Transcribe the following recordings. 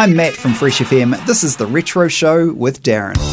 I'm Matt from Fresh FM. This is the Retro Show with Darren.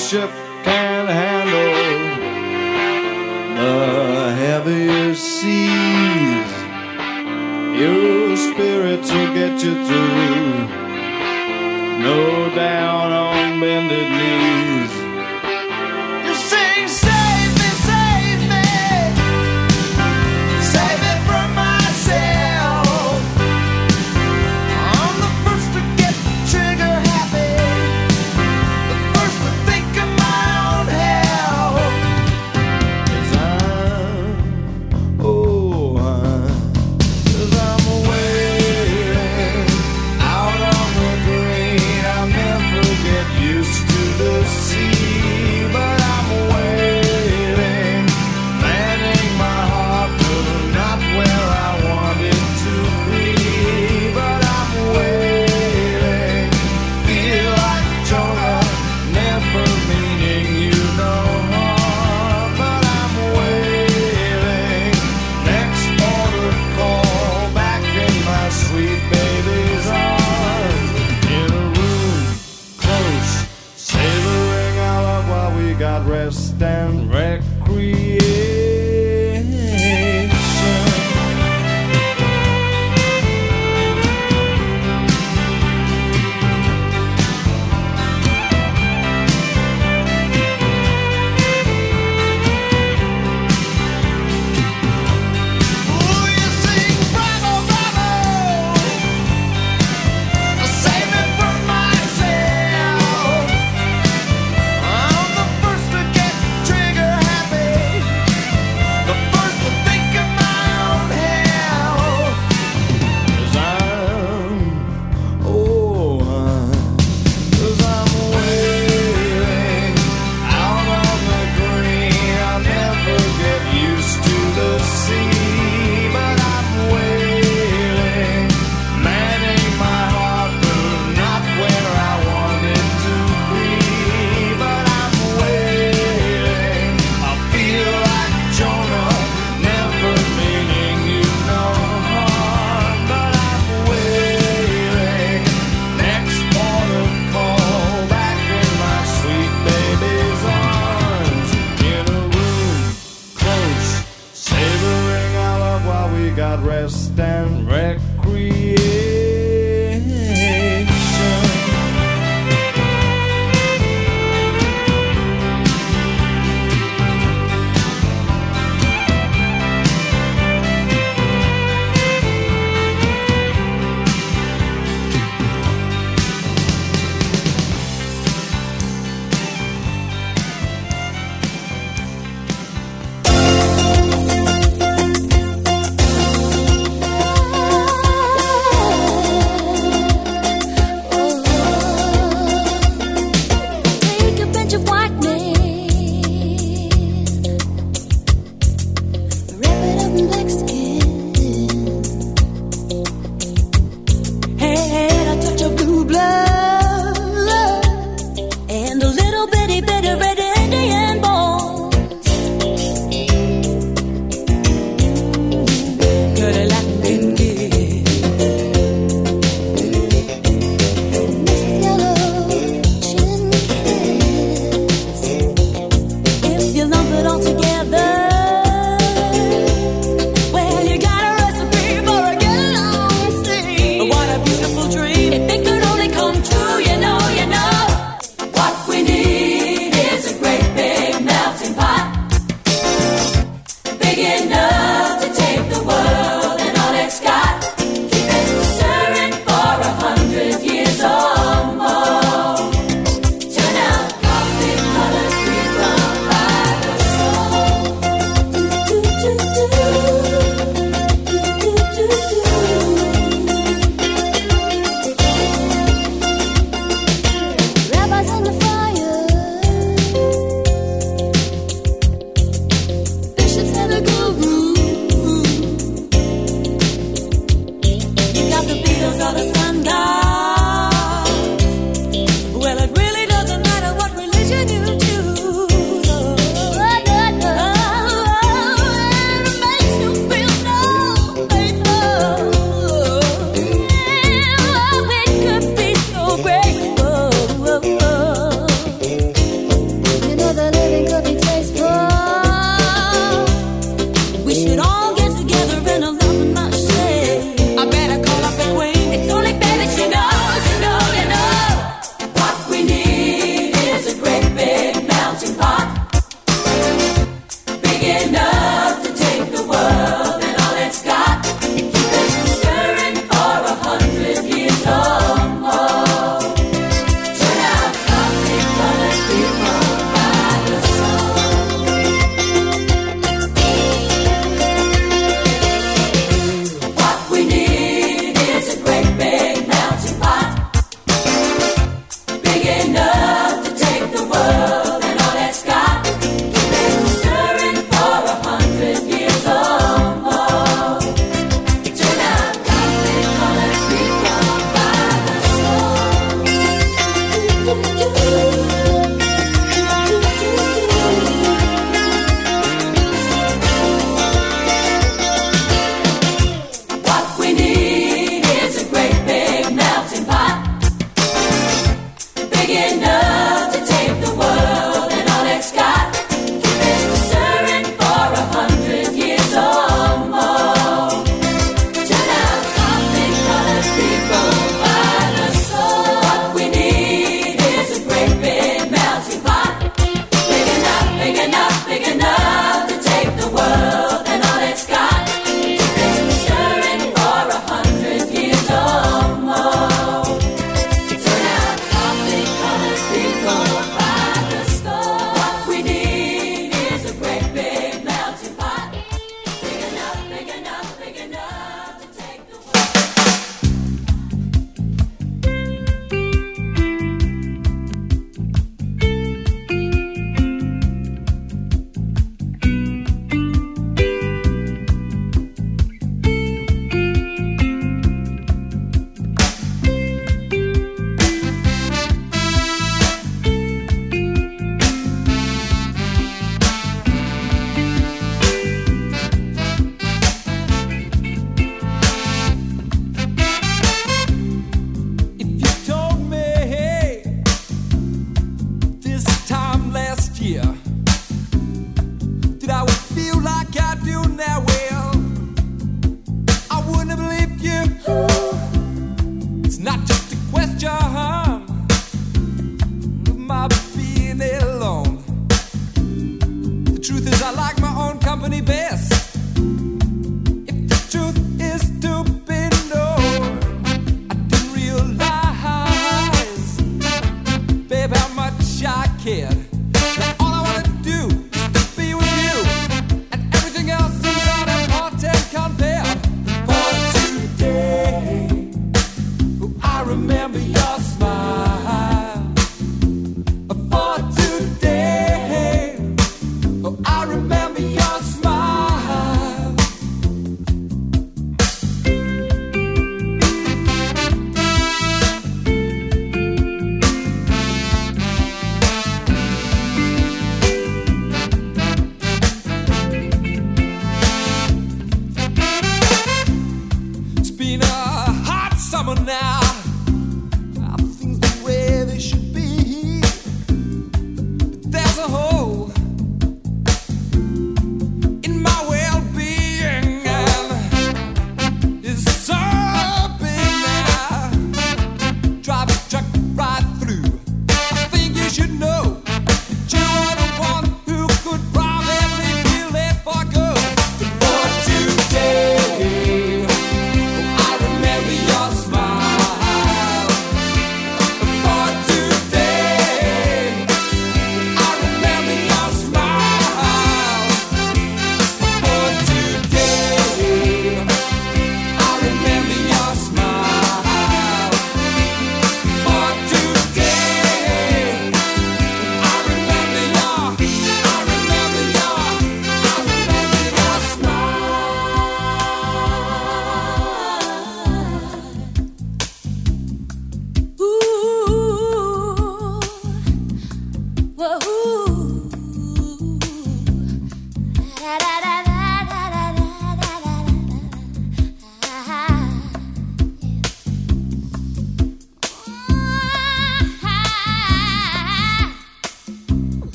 ship can handle the heavier seas. Your spirit will get you through. No down on bended knees.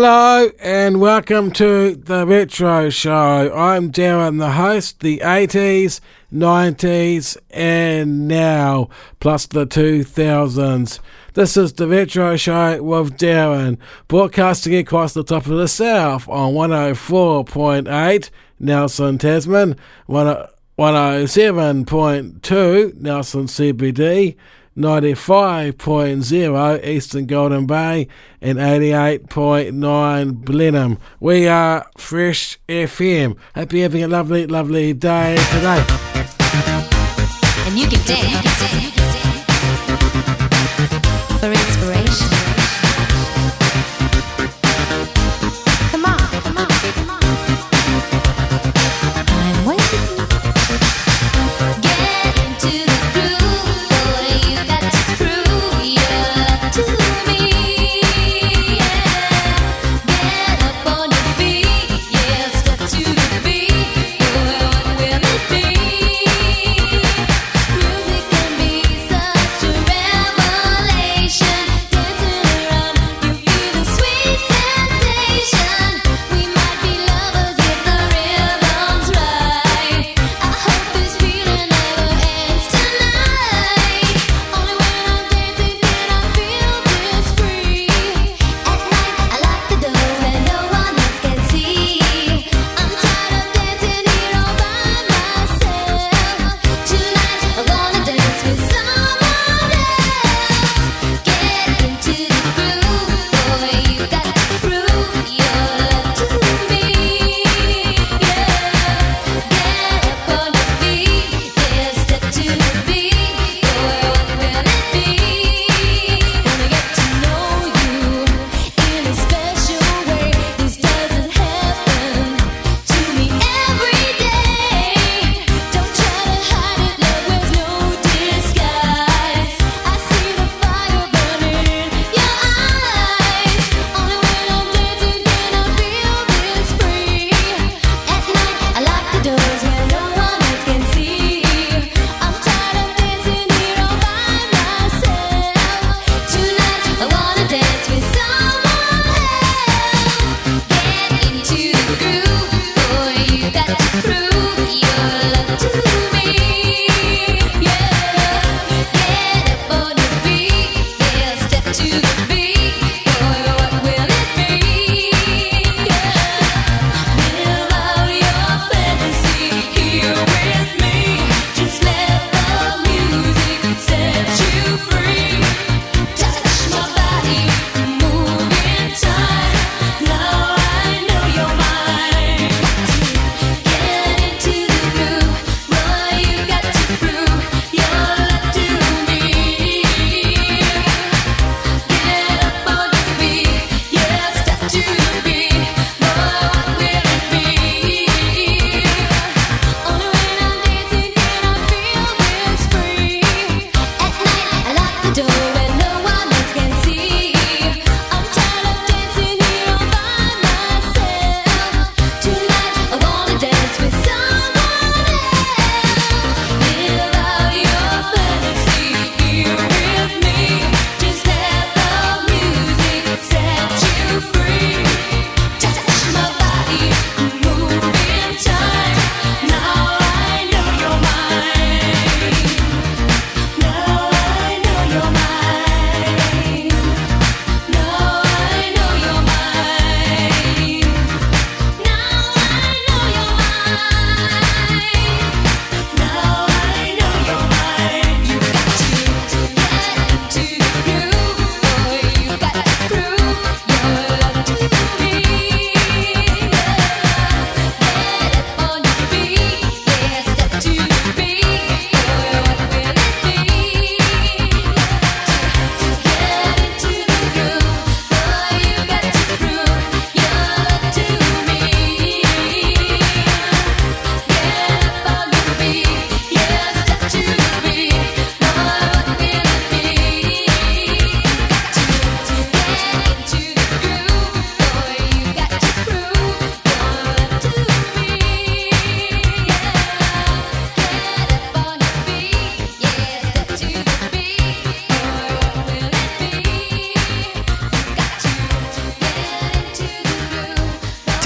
Hello and welcome to the Retro Show. I'm Darren, the host, the 80s, 90s, and now, plus the 2000s. This is the Retro Show with Darren, broadcasting across the top of the South on 104.8 Nelson Tasman, 107.2 Nelson CBD. 95.0 Eastern Golden Bay and 88.9 Blenheim. We are Fresh FM. Hope you're having a lovely, lovely day today. And you can dance.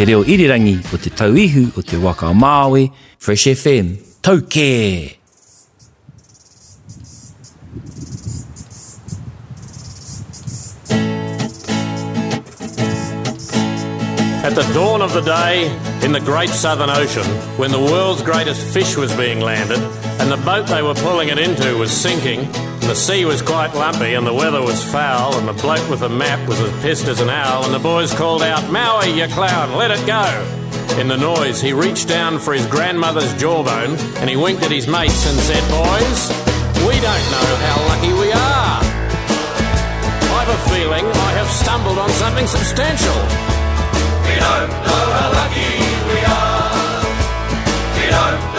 Te reo irirangi o te tauihu o te waka Fresh FM, tau kē! At the dawn of the day in the great southern ocean, when the world's greatest fish was being landed, and the boat they were pulling it into was sinking, the sea was quite lumpy, and the weather was foul, and the bloke with the map was as pissed as an owl, and the boys called out, Maui, you clown, let it go! In the noise, he reached down for his grandmother's jawbone, and he winked at his mates and said, Boys, we don't know how lucky we are. I've a feeling I have stumbled on something substantial. We don't know how lucky we are. We don't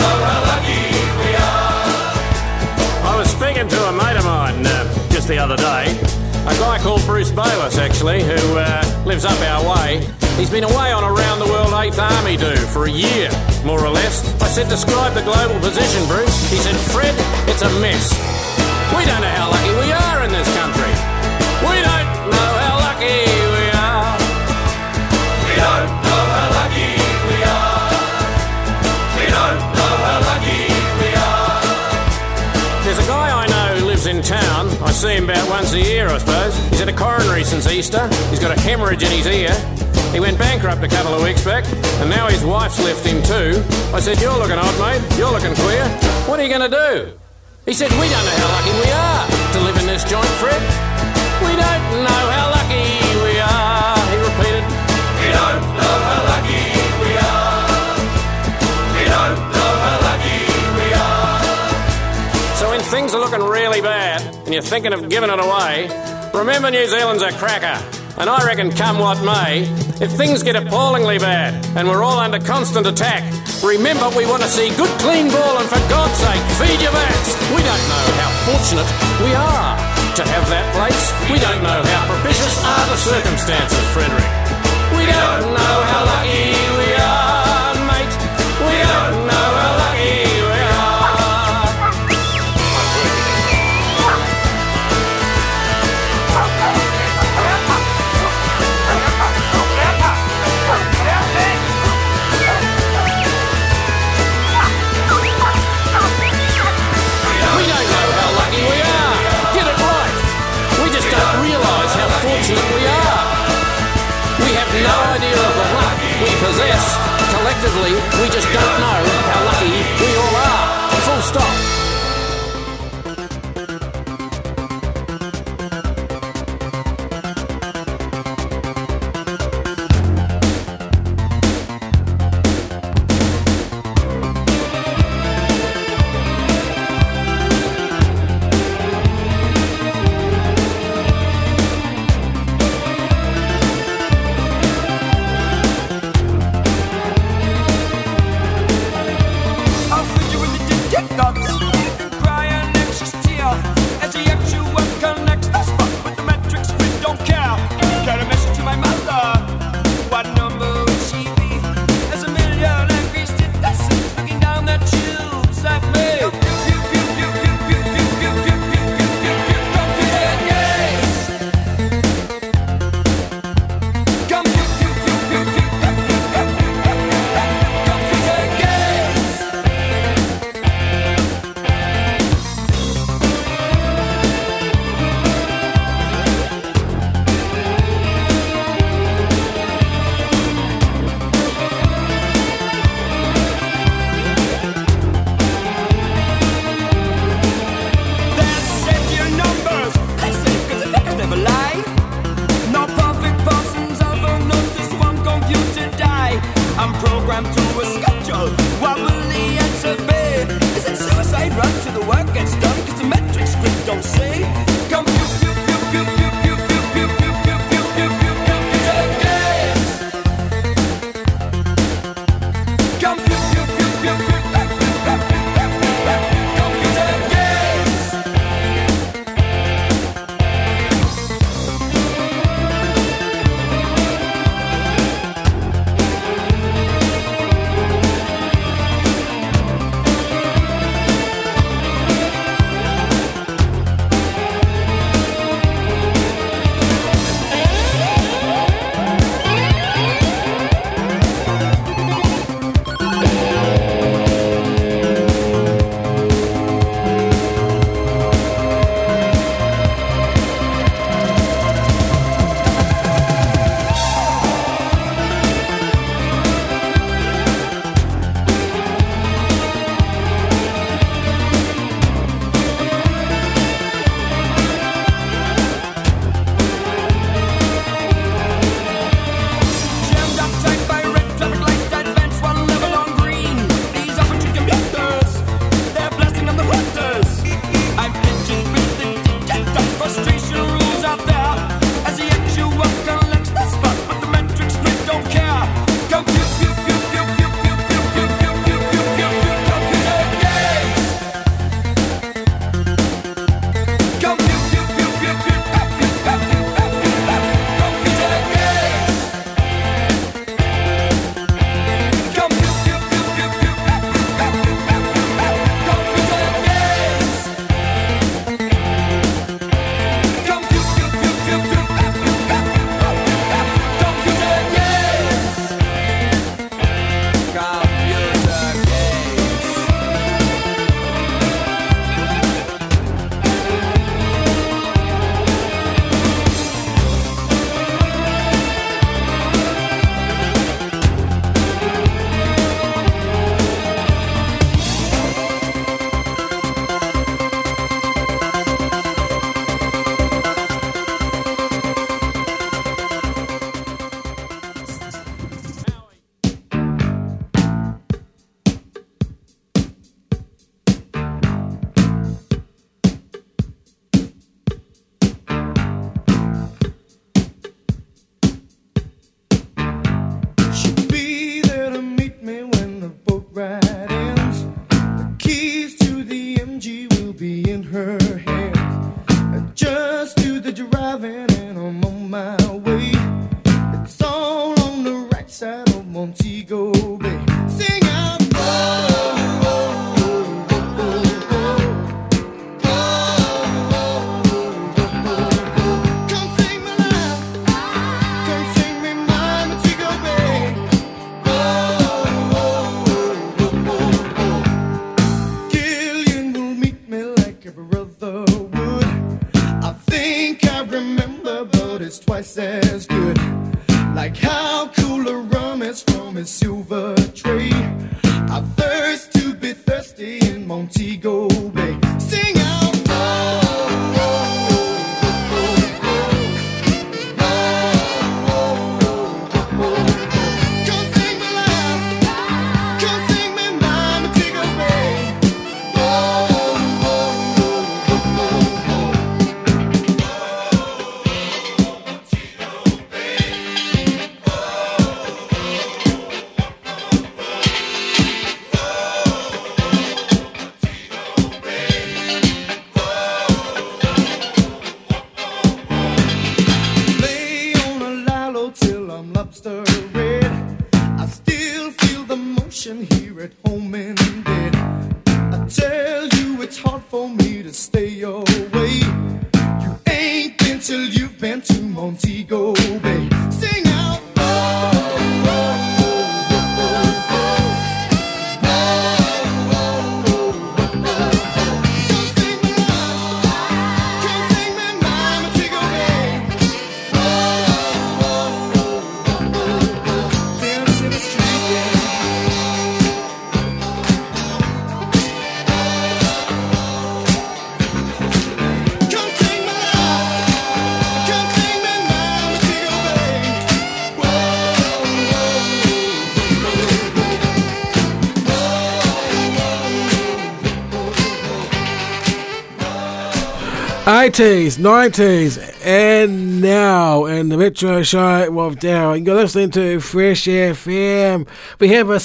just the other day. A guy called Bruce Bayless, actually, who uh, lives up our way. He's been away on a round the world Eighth Army do for a year, more or less. I said, describe the global position, Bruce. He said, Fred, it's a mess. We don't know how lucky we are see him about once a year, I suppose. He's had a coronary since Easter. He's got a hemorrhage in his ear. He went bankrupt a couple of weeks back, and now his wife's left him too. I said, You're looking odd, mate. You're looking queer. What are you going to do? He said, We don't know how lucky we are to live in this joint, Fred. We don't know how and you're thinking of giving it away, remember New Zealand's a cracker. And I reckon, come what may, if things get appallingly bad and we're all under constant attack, remember we want to see good clean ball and for God's sake, feed your backs. We don't know how fortunate we are to have that place. We don't know how propitious are the circumstances, Frederick. We don't know how lucky Collectively, 90s, 90s, and now in the Metro Show with Darren. You're listening to Fresh FM. We have a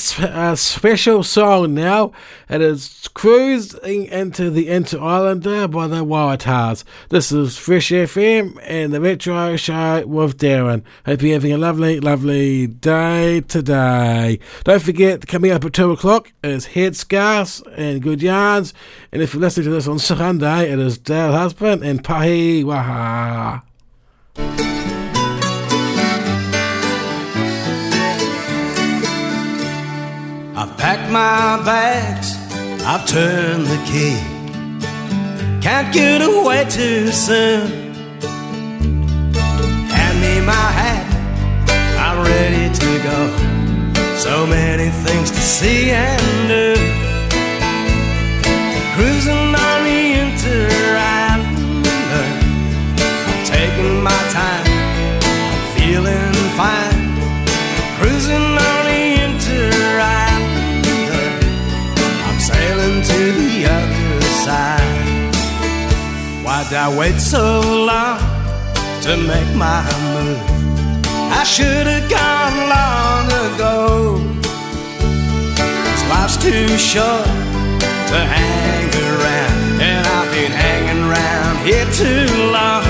special song now. It is Cruising into the Inter Islander by the Warratahs. This is Fresh FM and the Metro Show with Darren. Hope you're having a lovely, lovely day today. Don't forget, coming up at 2 o'clock is Headscarves and Good Yarns. And if you're listening to this on Sunday, it is Dale Husband and Pahi Waha. I've packed my bags, I've turned the key. Can't get away too soon. Hand me my hat, I'm ready to go. So many things to see and do. Cruising on Why'd I wait so long to make my move? I should have gone long ago. life's too short to hang around, and I've been hanging around here too long.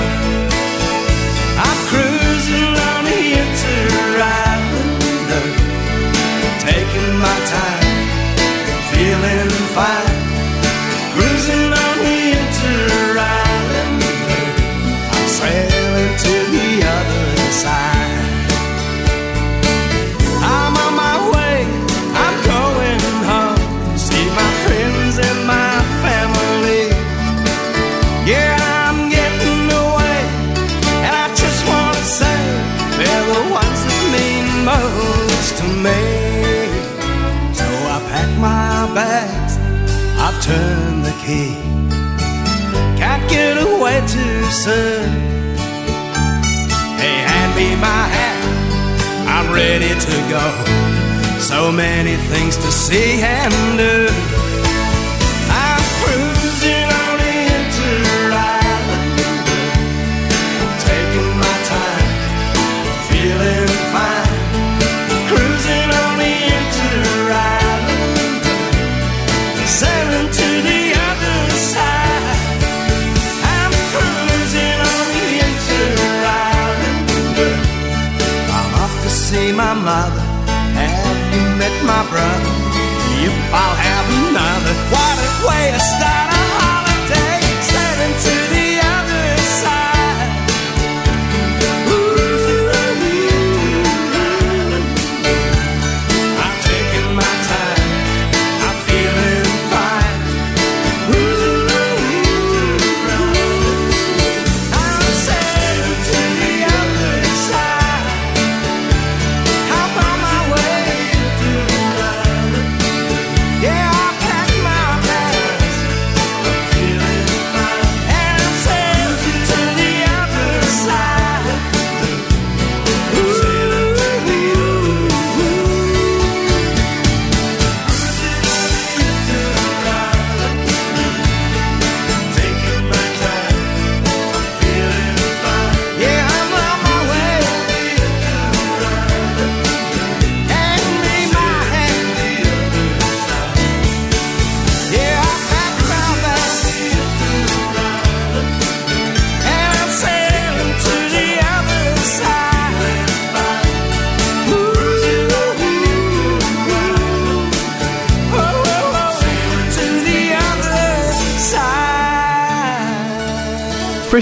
I've the key. Can't get away too soon. Hey, hand me my hat, I'm ready to go. So many things to see and do.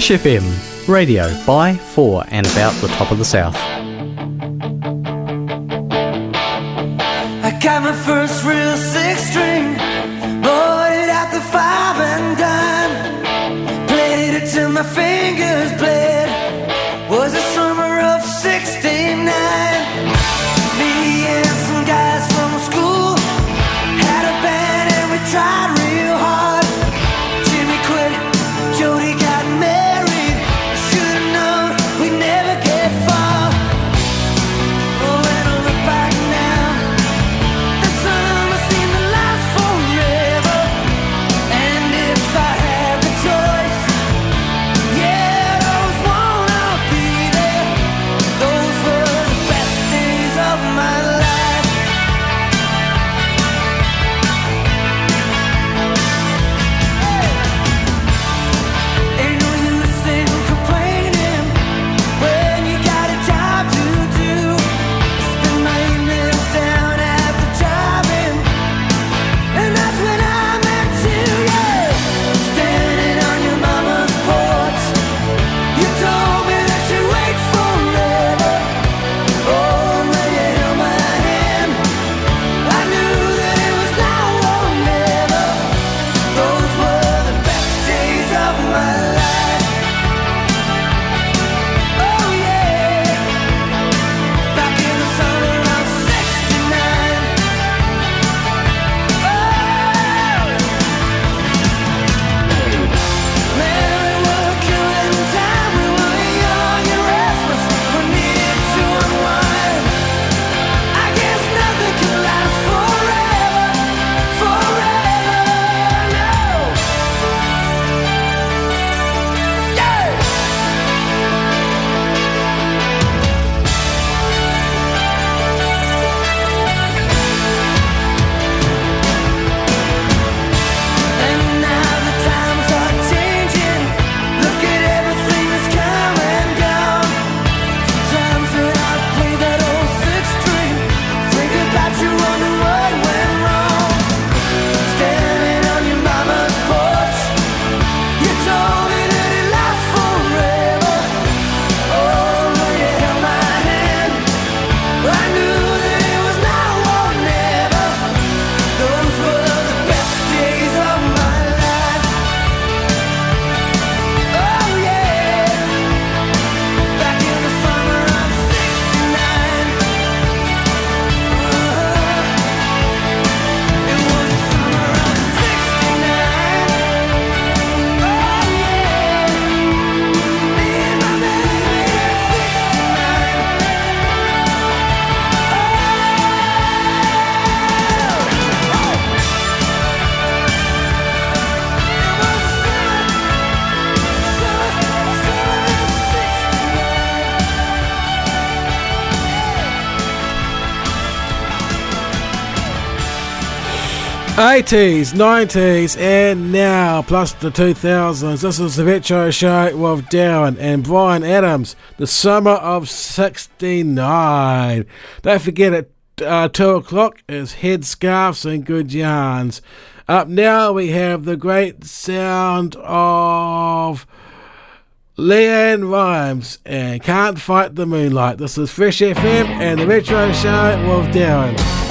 Fresh FM, radio by, for, and about the top of the South. I got my first 80s, 90s, and now, plus the 2000s. This is the Retro Show with Darren and Bryan Adams, the summer of 69. Don't forget at uh, 2 o'clock is headscarves and good yarns. Up now, we have the great sound of. LeAnn Rimes and Can't Fight the Moonlight. This is Fresh FM and the Retro Show with Darren.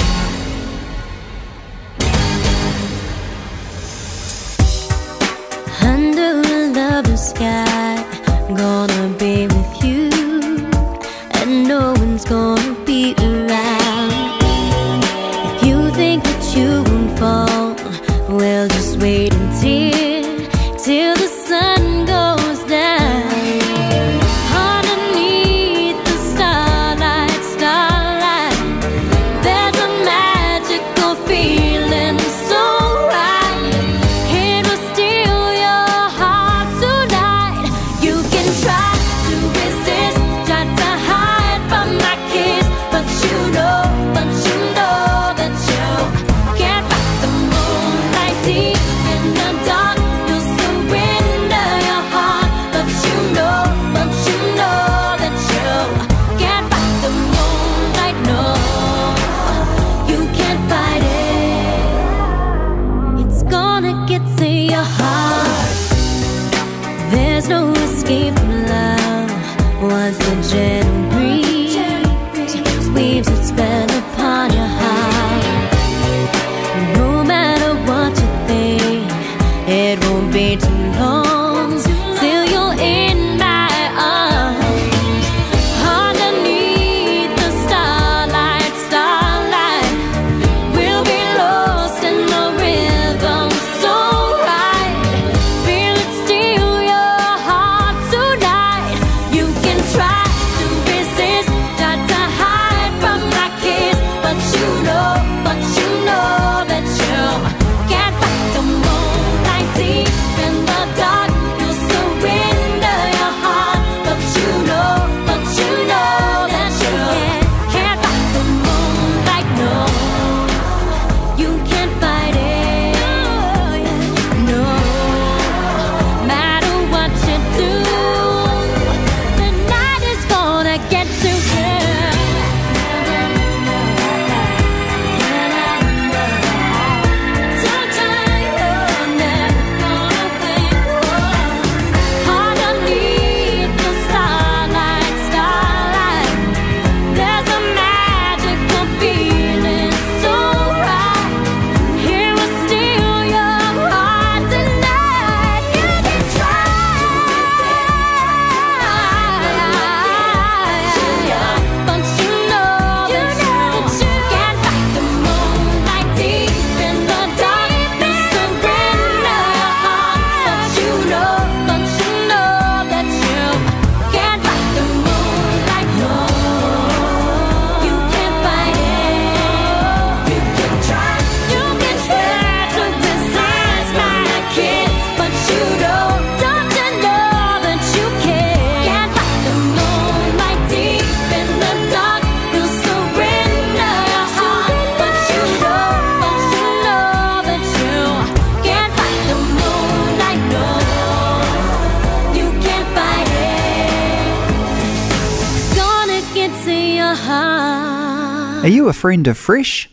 Friend of Fresh?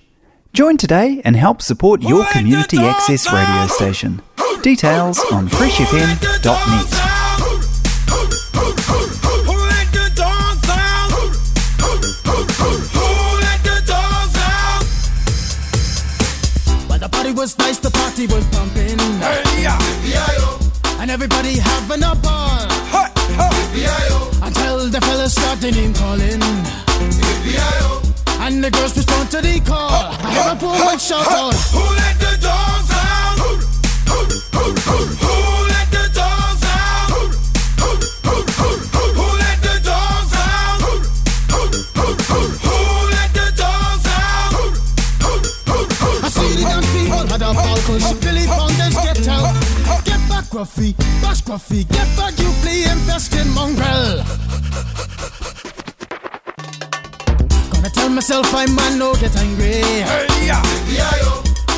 Join today and help support your community access radio station. Details on freshfm.net. But the was nice, the party was pumping. And everybody having a ball. Until the fellas started name calling. To the call. I hear a woman shout out. Who let the dogs out? Who let the dogs out? Who let the dogs out? Who let the dogs out? I see the dance people had a ball cause Billy Fountains get out. Get back, Gruffy, bash Gruffy, get back, you flea infested mongrel. Myself I man no get angry. Hey, yeah,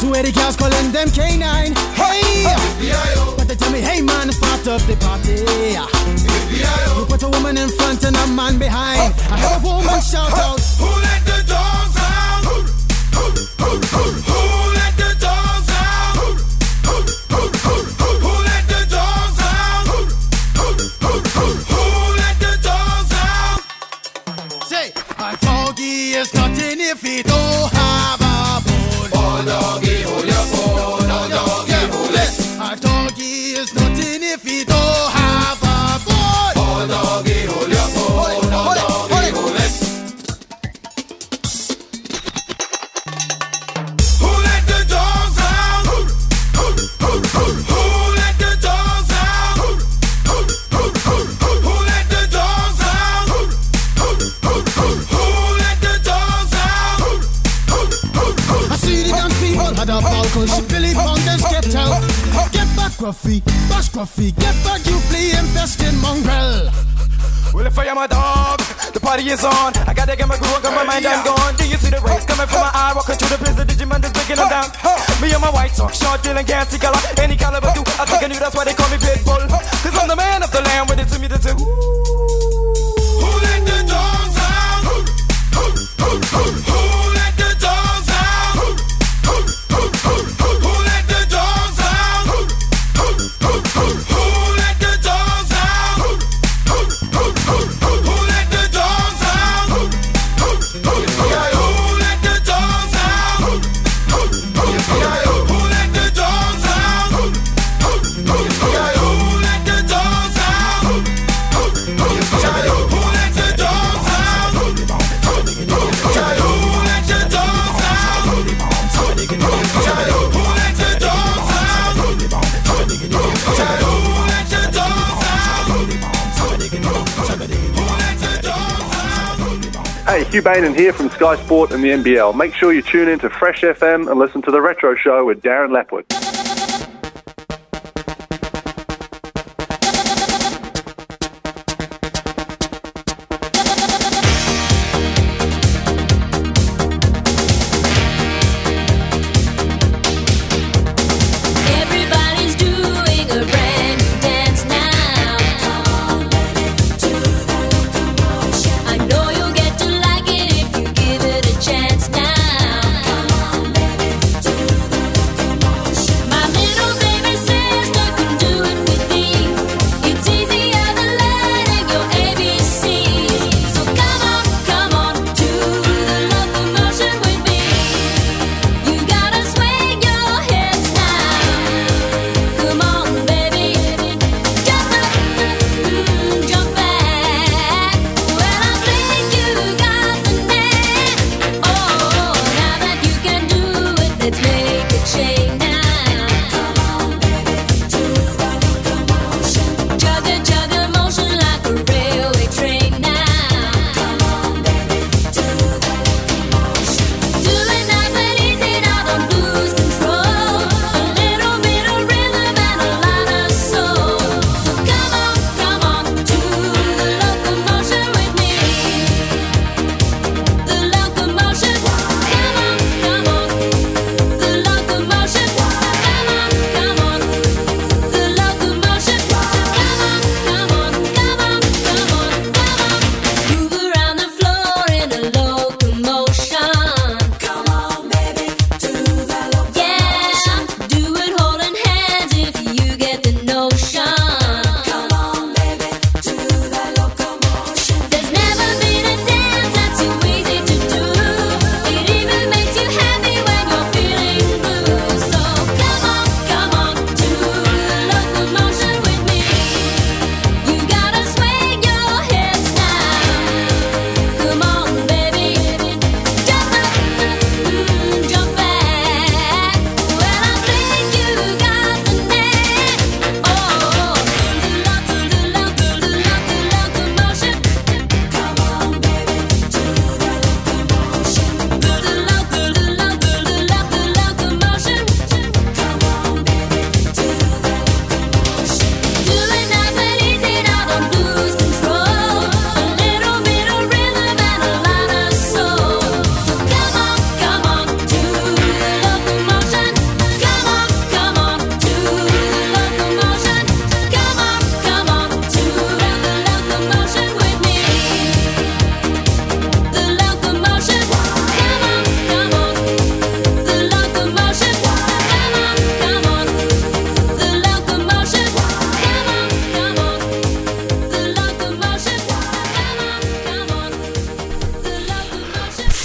Two eighty cars calling them K9. Hey, but they tell me, hey man, part of the party. You put a woman in front and a man behind. I heard a woman shout out. Who let the dogs out? Who let is on. I gotta get my groove on, got my mind, I'm gone. Do you see the rays coming from my eye? Walking through the prison, Digimon is breaking them down. Me and my white talk, short, dealing, gassy color. Any caliber do. I think I knew that's why they call me Bain here from Sky Sport and the NBL. Make sure you tune in to Fresh FM and listen to The Retro Show with Darren Lapwood.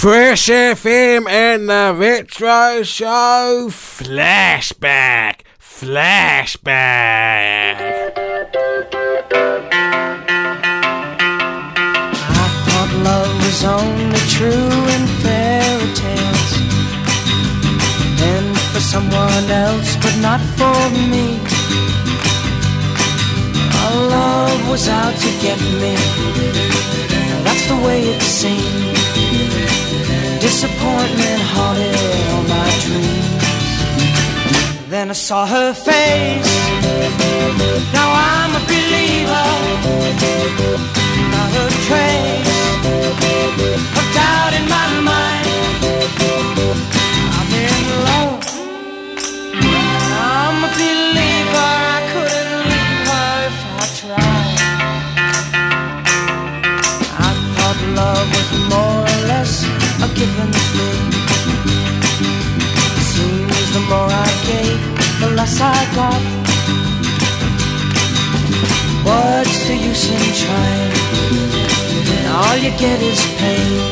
Fresh FM and the Retro Show Flashback. Flashback. I thought love was only true in fairy tales. And for someone else, but not for me. Our love was out to get me. That's the way it seemed disappointment haunted all my dreams. Then I saw her face. Now I'm a believer. Not a trace of doubt in my mind. I've been alone. I'm a believer. I couldn't leave her if I tried. I thought love. What's the use in trying? When all you get is pain.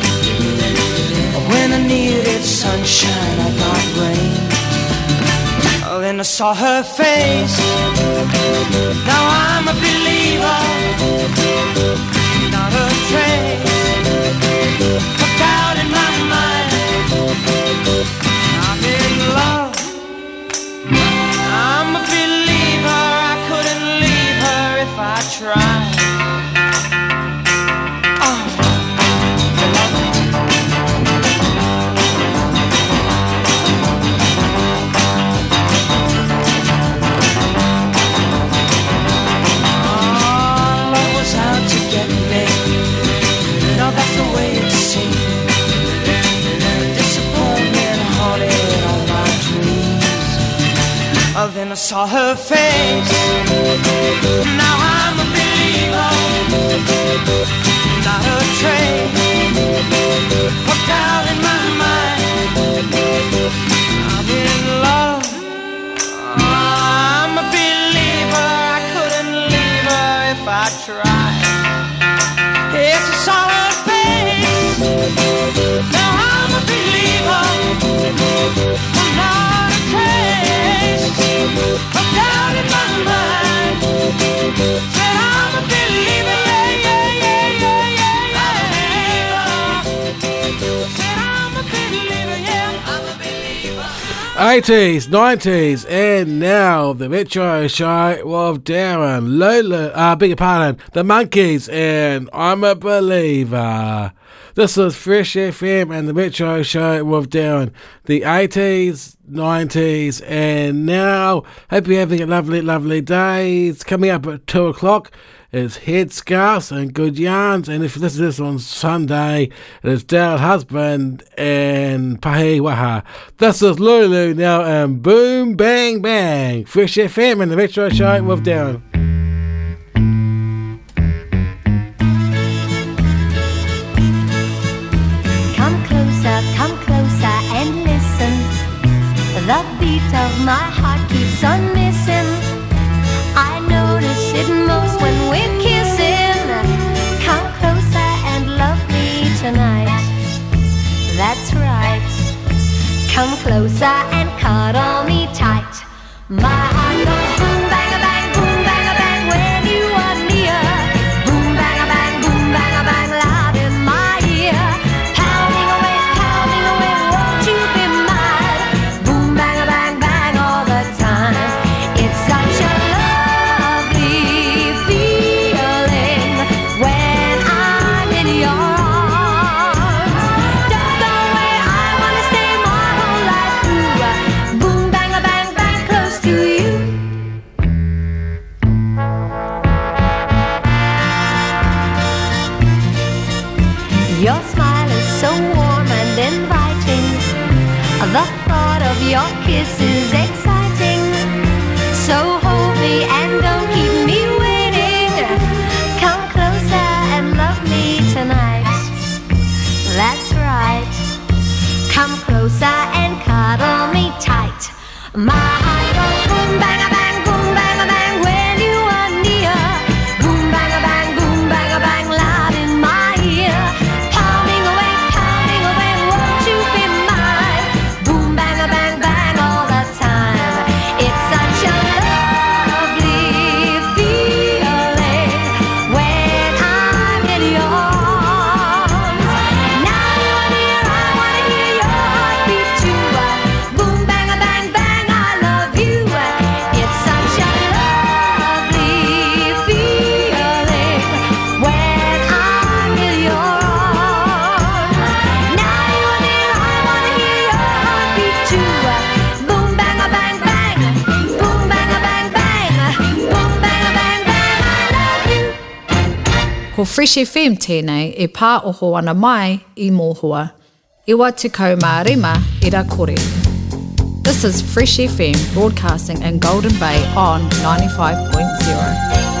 When I needed sunshine, I got rain. Oh, then I saw her face. Now I'm a believer. Not a trace. A doubt in my mind. 80s, 90s, and now the Metro show of Darren, Lola, uh, beg your pardon, the Monkees, and I'm a Believer. This is Fresh FM and the Metro Show with Darren. The 80s, 90s, and now. Hope you're having a lovely, lovely day. It's coming up at 2 o'clock it's headscarves and good yarns. And if you listen to this on Sunday, it's Dale Husband and Pahi Waha. This is Lulu now and boom, bang, bang. Fresh FM and the Metro Show with Darren. Come closer, come closer and listen. The beat of my heart keeps on missing. Come closer and cuddle me tight. My ko Fresh FM tēnei e ana mai i mōhua. Iwa kore. This is Fresh FM broadcasting in Golden Bay on 95.0.